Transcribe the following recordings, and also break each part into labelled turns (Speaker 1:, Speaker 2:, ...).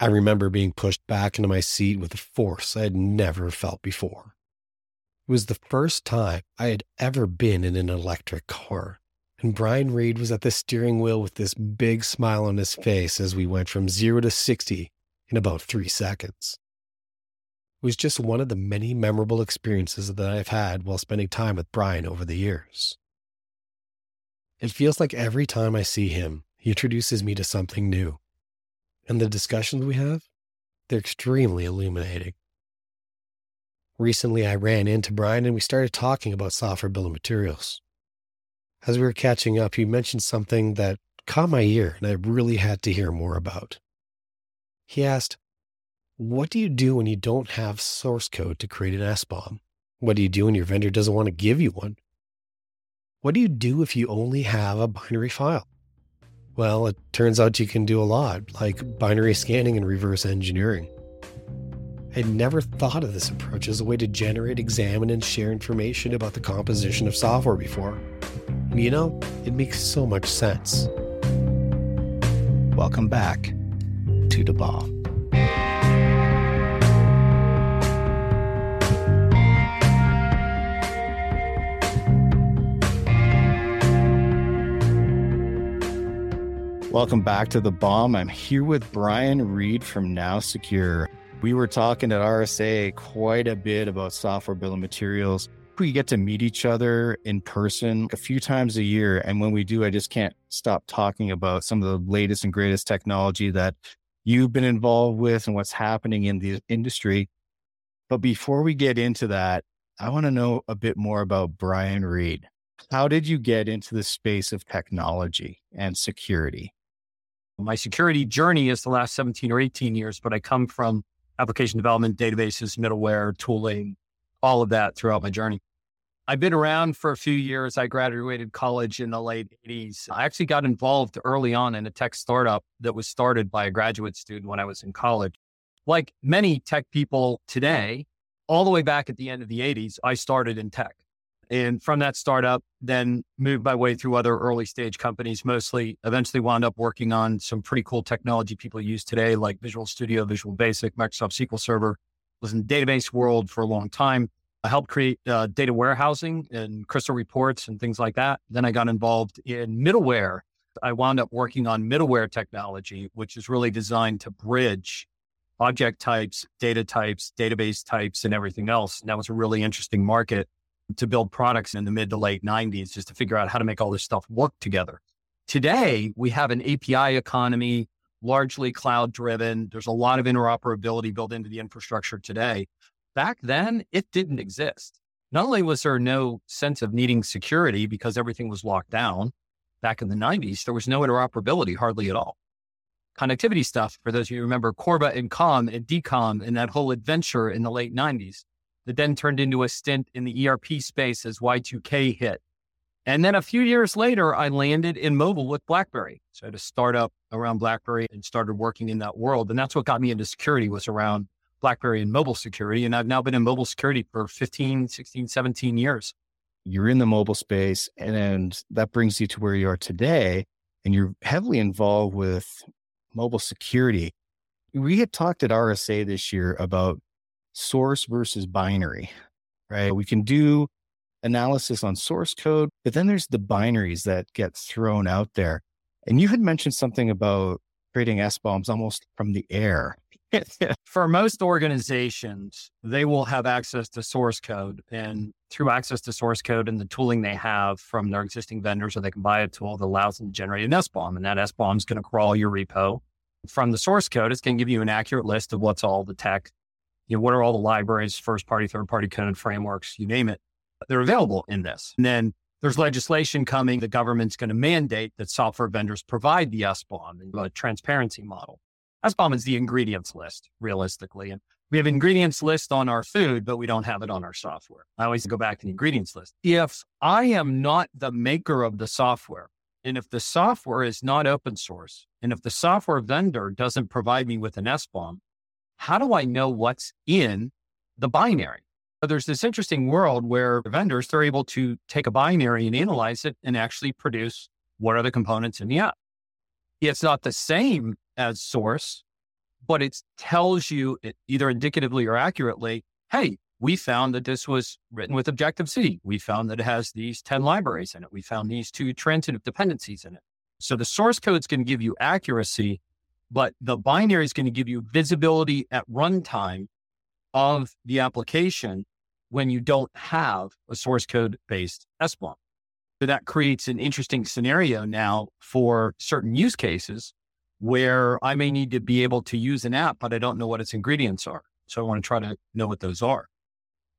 Speaker 1: I remember being pushed back into my seat with a force I had never felt before. It was the first time I had ever been in an electric car, and Brian Reed was at the steering wheel with this big smile on his face as we went from zero to 60 in about three seconds. It was just one of the many memorable experiences that I've had while spending time with Brian over the years. It feels like every time I see him, he introduces me to something new. And the discussions we have, they're extremely illuminating. Recently, I ran into Brian and we started talking about software bill of materials. As we were catching up, he mentioned something that caught my ear and I really had to hear more about. He asked, What do you do when you don't have source code to create an SBOM? What do you do when your vendor doesn't want to give you one? What do you do if you only have a binary file? Well, it turns out you can do a lot, like binary scanning and reverse engineering. I'd never thought of this approach as a way to generate, examine, and share information about the composition of software before. And you know, it makes so much sense.
Speaker 2: Welcome back to daBOM. Welcome back to daBOM. I'm here with Brian Reed from NowSecure. We were talking at RSA quite a bit about software bill of materials. We get to meet each other in person a few times a year. And when we do, I just can't stop talking about some of the latest and greatest technology that you've been involved with and what's happening in the industry. But before we get into that, I want to know a bit more about Brian Reed. How did you get into the space of technology and security?
Speaker 3: My security journey is the last 17 or 18 years, but I come from application development, databases, middleware, tooling, all of that throughout my journey. I've been around for a few years. I graduated college in the late 80s. I actually got involved early on in a tech startup that was started by a graduate student when I was in college. Like many tech people today, all the way back at the end of the 80s, I started in tech. And from that startup, then moved my way through other early stage companies, mostly eventually wound up working on some pretty cool technology people use today, like Visual Studio, Visual Basic, Microsoft SQL Server. Was in the database world for a long time I helped create uh, data warehousing and Crystal Reports and things like that. Then I got involved in middleware. I wound up working on middleware technology, which is really designed to bridge object types, data types, database types, and everything else. And that was a really interesting market to build products in the mid to late 90s just to figure out how to make all this stuff work together. Today, we have an API economy, largely cloud driven. There's a lot of interoperability built into the infrastructure today back then it didn't exist. Not only was there no sense of needing security because everything was locked down back in the 90s, there was no interoperability hardly at all. Connectivity stuff, for those of you who remember CORBA and COM and DCOM and that whole adventure in the late 90s, that then turned into a stint in the ERP space as Y2K hit. And then a few years later, I landed in mobile with BlackBerry. So I had a startup around BlackBerry and started working in that world. And that's what got me into security was around BlackBerry and mobile security. And I've now been in mobile security for 15, 16, 17 years.
Speaker 2: You're in the mobile space, and that brings you to where you are today. And you're heavily involved with mobile security. We had talked at RSA this year about source versus binary, right? We can do analysis on source code, but then there's the binaries that get thrown out there. And you had mentioned something about creating SBOMs almost from the air.
Speaker 3: For most organizations, they will have access to source code. And through access to source code and the tooling they have from their existing vendors, or they can buy a tool that allows them to generate an SBOM. And that SBOM is going to crawl your repo. From the source code, it's going to give you an accurate list of what's all the tech, you know, what are all the libraries, first party, third party code frameworks, you name it. They're available in this. And then there's legislation coming. The government's going to mandate that software vendors provide the SBOM, a transparency model. SBOM is the ingredients list, realistically. And we have ingredients list on our food, but we don't have it on our software. I always go back to the ingredients list. If I am not the maker of the software, and if the software is not open source, and if the software vendor doesn't provide me with an SBOM, how do I know what's in the binary? So there's this interesting world where vendors, they're able to take a binary and analyze it and actually produce what are the components in the app. It's not the same as source, but it tells you either indicatively or accurately, hey, we found that this was written with Objective C. We found that it has these 10 libraries in it. We found these two transitive dependencies in it. So the source code is going to give you accuracy, but the binary is going to give you visibility at runtime of the application when you don't have a source code based SBOM. So that creates an interesting scenario now for certain use cases where I may need to be able to use an app, but I don't know what its ingredients are. So I want to try to know what those are.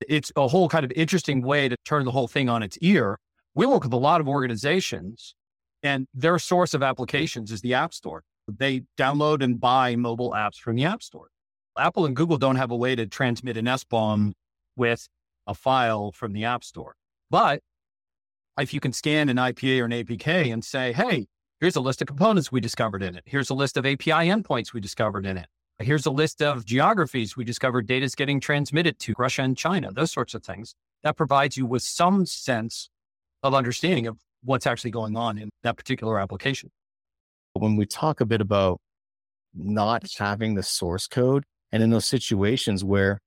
Speaker 3: It's a whole kind of interesting way to turn the whole thing on its ear. We work with a lot of organizations and their source of applications is the App Store. They download and buy mobile apps from the App Store. Apple and Google don't have a way to transmit an SBOM with a file from the App Store. But if you can scan an IPA or an APK and say, hey, here's a list of components we discovered in it. Here's a list of API endpoints we discovered in it. Here's a list of geographies we discovered data is getting transmitted to Russia and China, those sorts of things. That provides you with some sense of understanding of what's actually going on in that particular application.
Speaker 2: When we talk a bit about not having the source code, and in those situations where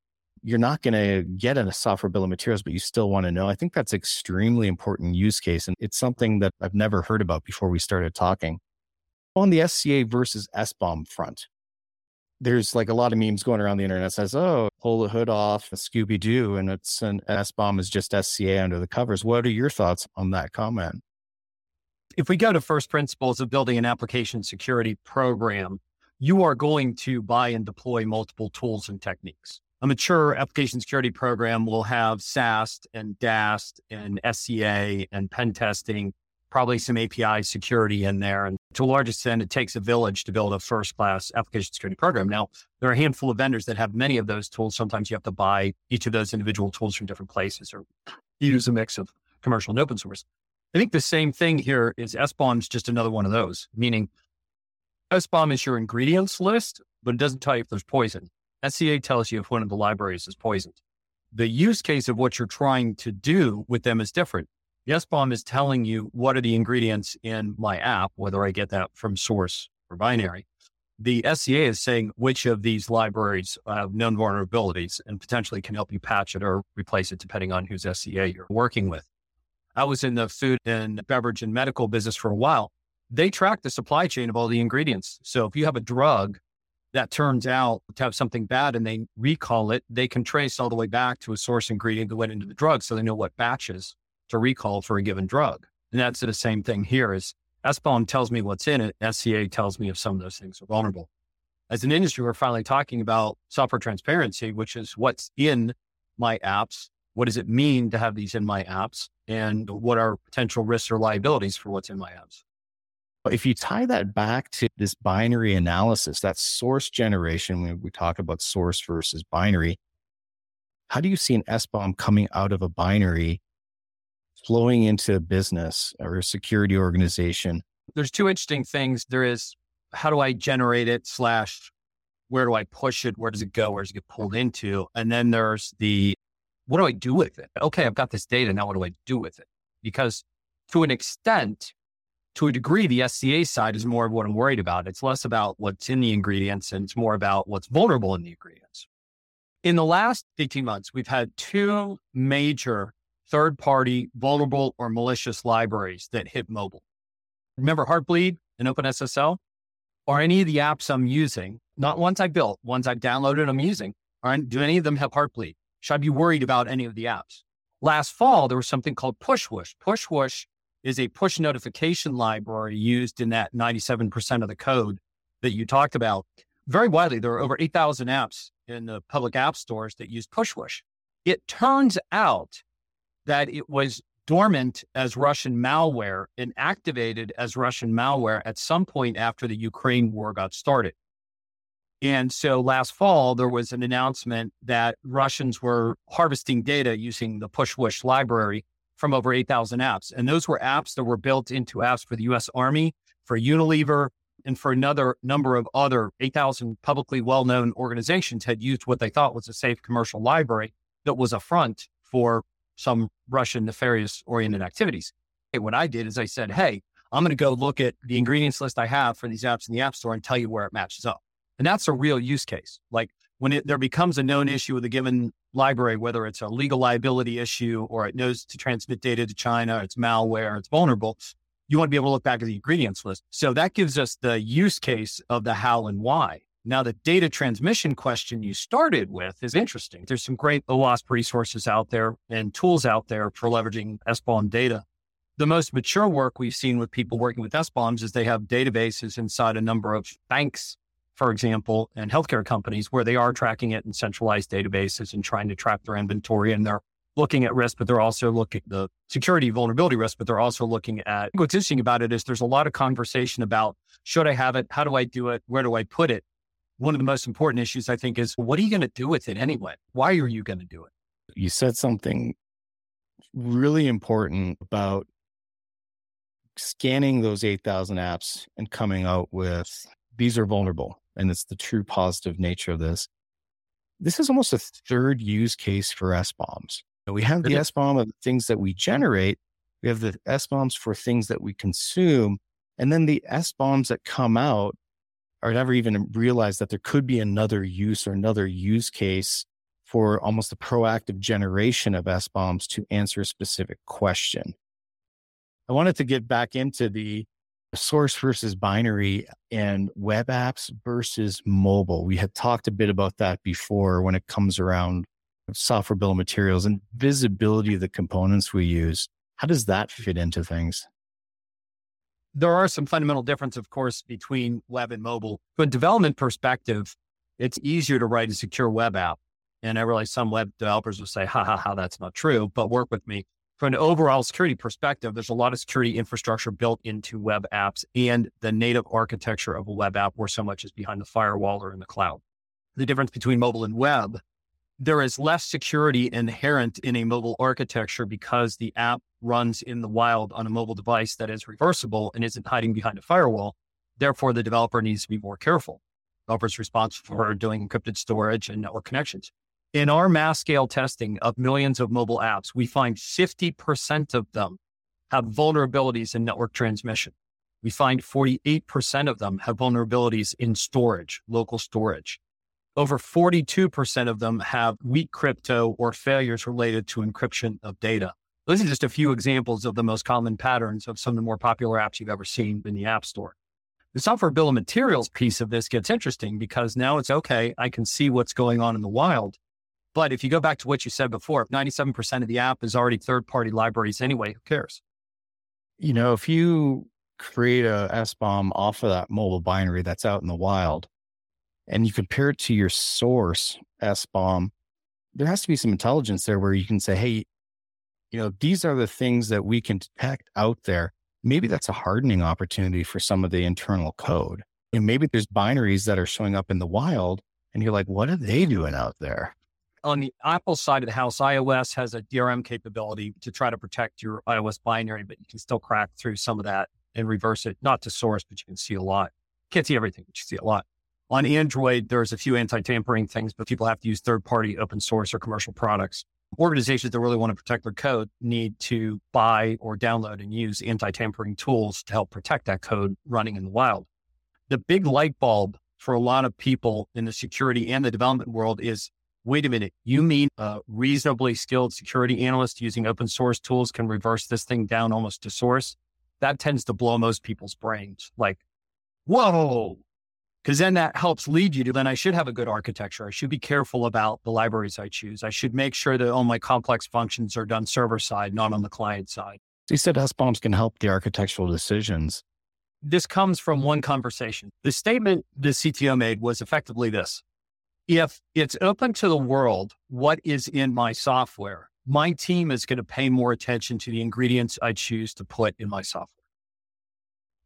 Speaker 2: you're not going to get a software bill of materials, but you still want to know. I think that's extremely important use case. And it's something that I've never heard about before we started talking. On the SCA versus SBOM front, there's like a lot of memes going around the internet says, oh, pull the hood off, Scooby Doo, and it's an SBOM is just SCA under the covers. What are your thoughts on that comment?
Speaker 3: If we go to first principles of building an application security program, you are going to buy and deploy multiple tools and techniques. A mature application security program will have SAST and DAST and SCA and pen testing, probably some API security in there. And to a large extent, it takes a village to build a first class application security program. Now, there are a handful of vendors that have many of those tools. Sometimes you have to buy each of those individual tools from different places or use a mix of commercial and open source. I think the same thing here is SBOM is just another one of those, meaning SBOM is your ingredients list, but it doesn't tell you if there's poison. SCA tells you if one of the libraries is poisoned. The use case of what you're trying to do with them is different. The SBOM is telling you what are the ingredients in my app, whether I get that from source or binary. The SCA is saying which of these libraries have known vulnerabilities and potentially can help you patch it or replace it depending on whose SCA you're working with. I was in the food and beverage and medical business for a while they track the supply chain of all the ingredients. So if you have a drug that turns out to have something bad and they recall it, they can trace all the way back to a source ingredient that went into the drug. So they know what batches to recall for a given drug. And that's the same thing here is SBOM tells me what's in it. SCA tells me if some of those things are vulnerable. As an industry, we're finally talking about software transparency, which is what's in my apps. What does it mean to have these in my apps? And what are potential risks or liabilities for what's in my apps?
Speaker 2: If you tie that back to this binary analysis, that source generation, when we talk about source versus binary, how do you see an SBOM coming out of a binary flowing into a business or a security organization?
Speaker 3: There's two interesting things. There is how do I generate it slash where do I push it? Where does it go? Where does it get pulled into? And then there's the what do I do with it? Okay, I've got this data. Now what do I do with it? Because to an extent, to a degree, the SCA side is more of what I'm worried about. It's less about what's in the ingredients and it's more about what's vulnerable in the ingredients. In the last 18 months, we've had two major third party vulnerable or malicious libraries that hit mobile. Remember Heartbleed and OpenSSL? Or any of the apps I'm using, not ones I built, ones I've downloaded, I'm using. Aren't, do any of them have Heartbleed? Should I be worried about any of the apps? Last fall, there was something called Pushwoosh. Pushwoosh is a push notification library used in that 97% of the code that you talked about. Very widely, there are over 8,000 apps in the public app stores that use Pushwoosh. It turns out that it was dormant as Russian malware and activated as Russian malware at some point after the Ukraine war got started. And so last fall, there was an announcement that Russians were harvesting data using the Pushwoosh library from over 8,000 apps. And those were apps that were built into apps for the US Army, for Unilever, and for another number of other 8,000 publicly well known organizations had used what they thought was a safe commercial library that was a front for some Russian nefarious oriented activities. Hey, what I did is I said, hey, I'm going to go look at the ingredients list I have for these apps in the App Store and tell you where it matches up. And that's a real use case. Like when it, there becomes a known issue with a given library, whether it's a legal liability issue or it knows to transmit data to China, it's malware, it's vulnerable, you want to be able to look back at the ingredients list. So that gives us the use case of the how and why. Now, the data transmission question you started with is interesting. There's some great OWASP resources out there and tools out there for leveraging SBOM data. The most mature work we've seen with people working with SBOMs is they have databases inside a number of banks for example, and healthcare companies where they are tracking it in centralized databases and trying to track their inventory and they're looking at risk, but they're also looking at the security vulnerability risk, but they're also looking at what's interesting about it is there's a lot of conversation about should I have it? How do I do it? Where do I put it? One of the most important issues I think is what are you going to do with it anyway? Why are you going to do it?
Speaker 2: You said something really important about scanning those 8,000 apps and coming out with these are vulnerable and it's the true positive nature of this. This is almost a third use case for SBOMs. We have the SBOM of the things that we generate. We have the SBOMs for things that we consume. And then the SBOMs that come out are never even realize that there could be another use or another use case for almost a proactive generation of SBOMs to answer a specific question. I wanted to get back into the source versus binary and web apps versus mobile. We had talked a bit about that before when it comes around software bill of materials and visibility of the components we use. How does that mm. fit into things?
Speaker 3: There are some fundamental differences, of course, between web and mobile. From a development perspective, it's easier to write a secure web app. And I realize some web developers will say, ha ha ha, that's not true, but work with me from an overall security perspective, there's a lot of security infrastructure built into web apps and the native architecture of a web app where so much is behind the firewall or in the cloud. The difference between mobile and web, there is less security inherent in a mobile architecture because the app runs in the wild on a mobile device that is reversible and isn't hiding behind a firewall. Therefore, the developer needs to be more careful. The developer is responsible for doing encrypted storage and network connections. In our mass scale testing of millions of mobile apps, we find 50% of them have vulnerabilities in network transmission. We find 48% of them have vulnerabilities in storage, local storage. Over 42% of them have weak crypto or failures related to encryption of data. Those are just a few examples of the most common patterns of some of the more popular apps you've ever seen in the App Store. The software bill of materials piece of this gets interesting because now it's okay, I can see what's going on in the wild. But if you go back to what you said before, if 97% of the app is already third party libraries anyway, who cares?
Speaker 2: You know, if you create a SBOM off of that mobile binary that's out in the wild and you compare it to your source SBOM, there has to be some intelligence there where you can say, hey, you know, these are the things that we can detect out there. Maybe that's a hardening opportunity for some of the internal code. And maybe there's binaries that are showing up in the wild and you're like, what are they doing out there?
Speaker 3: On the Apple side of the house, iOS has a DRM capability to try to protect your iOS binary, but you can still crack through some of that and reverse it, not to source, but you can see a lot. Can't see everything, but you see a lot. On Android, there's a few anti-tampering things, but people have to use third-party open source or commercial products. Organizations that really want to protect their code need to buy or download and use anti-tampering tools to help protect that code running in the wild. The big light bulb for a lot of people in the security and the development world is wait a minute, you mean a reasonably skilled security analyst using open source tools can reverse this thing down almost to source? That tends to blow most people's brains. Like, whoa. Because then that helps lead you to then I should have a good architecture. I should be careful about the libraries I choose. I should make sure that all my complex functions are done server side, not on the client side.
Speaker 2: So you said SBOMs can help the architectural decisions.
Speaker 3: This comes from one conversation. The statement the CTO made was effectively this if it's open to the world, what is in my software, my team is going to pay more attention to the ingredients I choose to put in my software.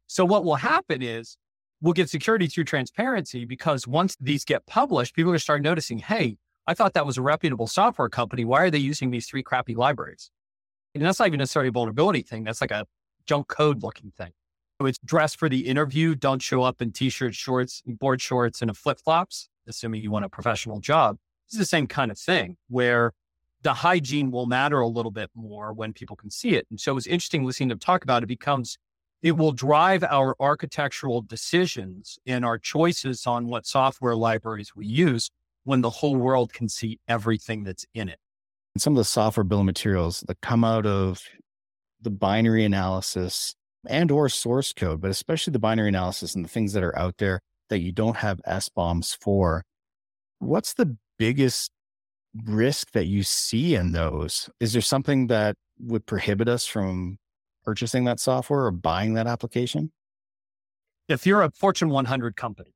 Speaker 3: So what will happen is we'll get security through transparency because once these get published, people are going to start noticing, hey, I thought that was a reputable software company. Why are they using these three crappy libraries? And that's not even necessarily a vulnerability thing. That's like a junk code looking thing. So it's dress for the interview. Don't show up in t-shirts, shorts, board shorts, and flip flops assuming you want a professional job. It's the same kind of thing where the hygiene will matter a little bit more when people can see it. And so it's interesting listening to talk about it becomes it will drive our architectural decisions and our choices on what software libraries we use when the whole world can see everything that's in it.
Speaker 2: And some of the software bill of materials that come out of the binary analysis and or source code, but especially the binary analysis and the things that are out there that you don't have SBOMs for. What's the biggest risk that you see in those? Is there something that would prohibit us from purchasing that software or buying that application?
Speaker 3: If you're a Fortune 100 company,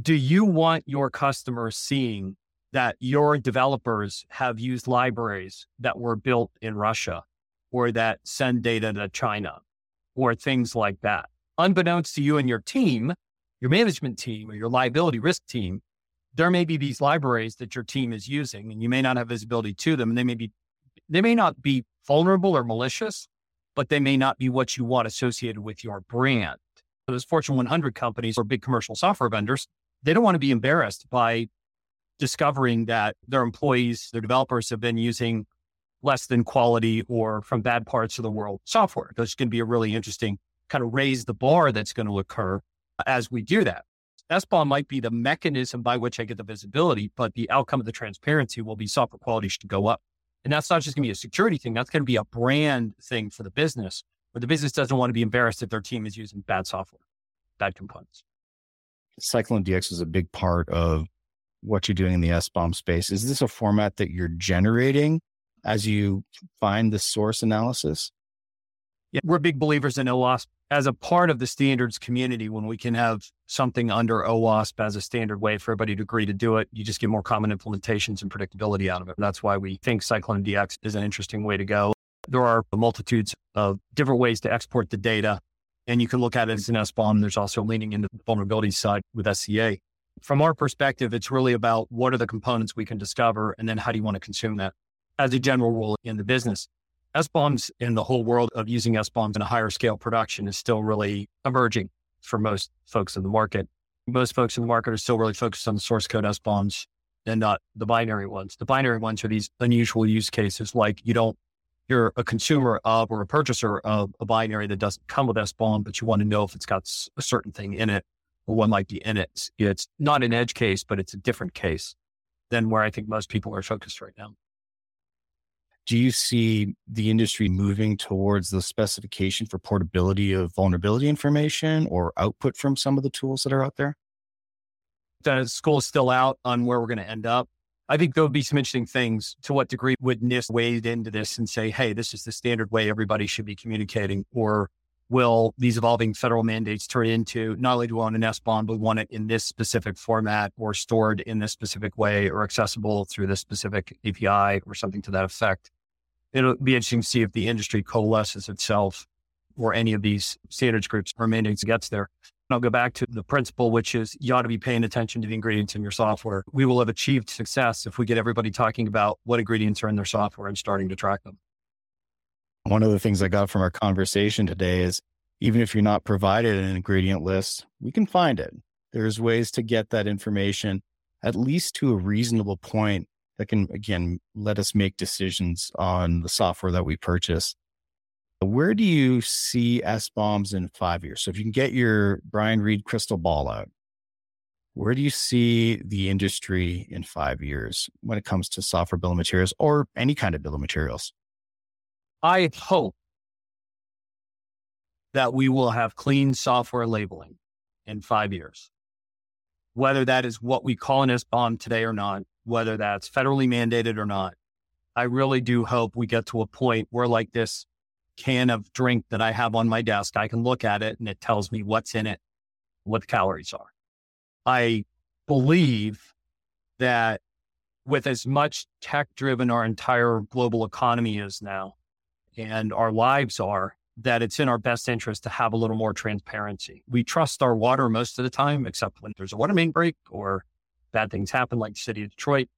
Speaker 3: do you want your customers seeing that your developers have used libraries that were built in Russia or that send data to China or things like that? Unbeknownst to you and your team, your management team or your liability risk team, there may be these libraries that your team is using and you may not have visibility to them they may be they may not be vulnerable or malicious, but they may not be what you want associated with your brand. Those Fortune 100 companies or big commercial software vendors, they don't want to be embarrassed by discovering that their employees, their developers have been using less than quality or from bad parts of the world software. That's going to be a really interesting kind of raise the bar that's going to occur as we do that. SBOM might be the mechanism by which I get the visibility, but the outcome of the transparency will be software quality should go up. And that's not just going to be a security thing. That's going to be a brand thing for the business where the business doesn't want to be embarrassed if their team is using bad software, bad components.
Speaker 2: CycloneDX is a big part of what you're doing in the SBOM space. Is this a format that you're generating as you find the source analysis?
Speaker 3: Yeah, we're big believers in OWASP as a part of the standards community, when we can have something under OWASP as a standard way for everybody to agree to do it, you just get more common implementations and predictability out of it. That's why we think CycloneDX is an interesting way to go. There are multitudes of different ways to export the data, and you can look at it as an SBOM. There's also leaning into the vulnerability side with SCA. From our perspective, it's really about what are the components we can discover, and then how do you want to consume that as a general rule in the business. SBOMs in the whole world of using SBOMs in a higher scale production is still really emerging for most folks in the market. Most folks in the market are still really focused on the source code SBOMs and not the binary ones. The binary ones are these unusual use cases like you don't, you're a consumer of or a purchaser of a binary that doesn't come with SBOM, but you want to know if it's got a certain thing in it or might be in it. It's not an edge case, but it's a different case than where I think most people are focused right now
Speaker 2: do you see the industry moving towards the specification for portability of vulnerability information or output from some of the tools that are out there?
Speaker 3: The school is still out on where we're going to end up. I think there'll be some interesting things. To what degree would NIST wade into this and say, hey, this is the standard way everybody should be communicating? Or will these evolving federal mandates turn into not only do we want an SBOM, but we want it in this specific format or stored in this specific way or accessible through this specific API or something to that effect? It'll be interesting to see if the industry coalesces itself or any of these standards groups or mandates gets there. And I'll go back to the principle, which is you ought to be paying attention to the ingredients in your software. We will have achieved success if we get everybody talking about what ingredients are in their software and starting to track them.
Speaker 2: One of the things I got from our conversation today is even if you're not provided an ingredient list, we can find it. There's ways to get that information at least to a reasonable point that can, again, let us make decisions on the software that we purchase. Where do you see SBOMs in five years? So if you can get your Brian Reed crystal ball out, where do you see the industry in five years when it comes to software bill of materials or any kind of bill of materials?
Speaker 3: I hope that we will have clean software labeling in five years. Whether that is what we call an SBOM today or not, whether that's federally mandated or not. I really do hope we get to a point where, like this can of drink that I have on my desk, I can look at it and it tells me what's in it, what the calories are. I believe that with as much tech driven our entire global economy is now and our lives are, that it's in our best interest to have a little more transparency. We trust our water most of the time, except when there's a water main break or bad things happen, like city of Detroit.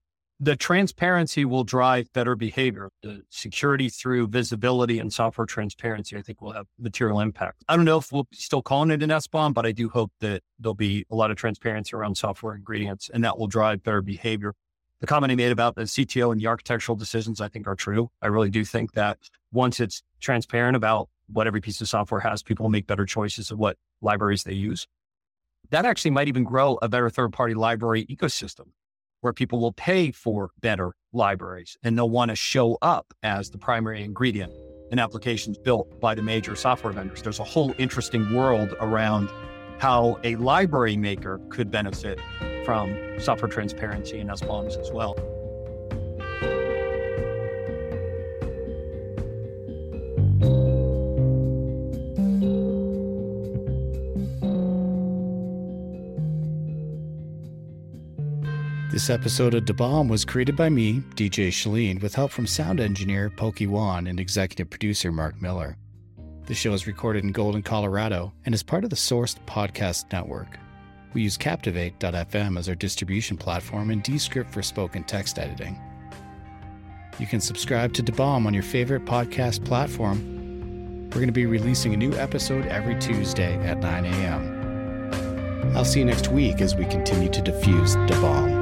Speaker 3: The transparency will drive better behavior. The security through visibility and software transparency, I think, will have material impact. I don't know if we'll be still calling it an SBOM, but I do hope that there'll be a lot of transparency around software ingredients, and that will drive better behavior. The comment I made about the CTO and the architectural decisions, I think, are true. I really do think that once it's transparent about what every piece of software has. People will make better choices of what libraries they use. That actually might even grow a better third party library ecosystem where people will pay for better libraries and they'll want to show up as the primary ingredient in applications built by the major software vendors. There's a whole interesting world around how a library maker could benefit from software transparency and SBOMs as well.
Speaker 2: This episode of daBOM was created by me, DJ Schleen, with help from sound engineer Pokey Wan and executive producer Mark Miller. The show is recorded in Golden, Colorado, and is part of the Sourced Podcast Network. We use Captivate.fm as our distribution platform and Descript for spoken text editing. You can subscribe to daBOM on your favorite podcast platform. We're going to be releasing a new episode every Tuesday at 9 a.m. I'll see you next week as we continue to diffuse daBOM.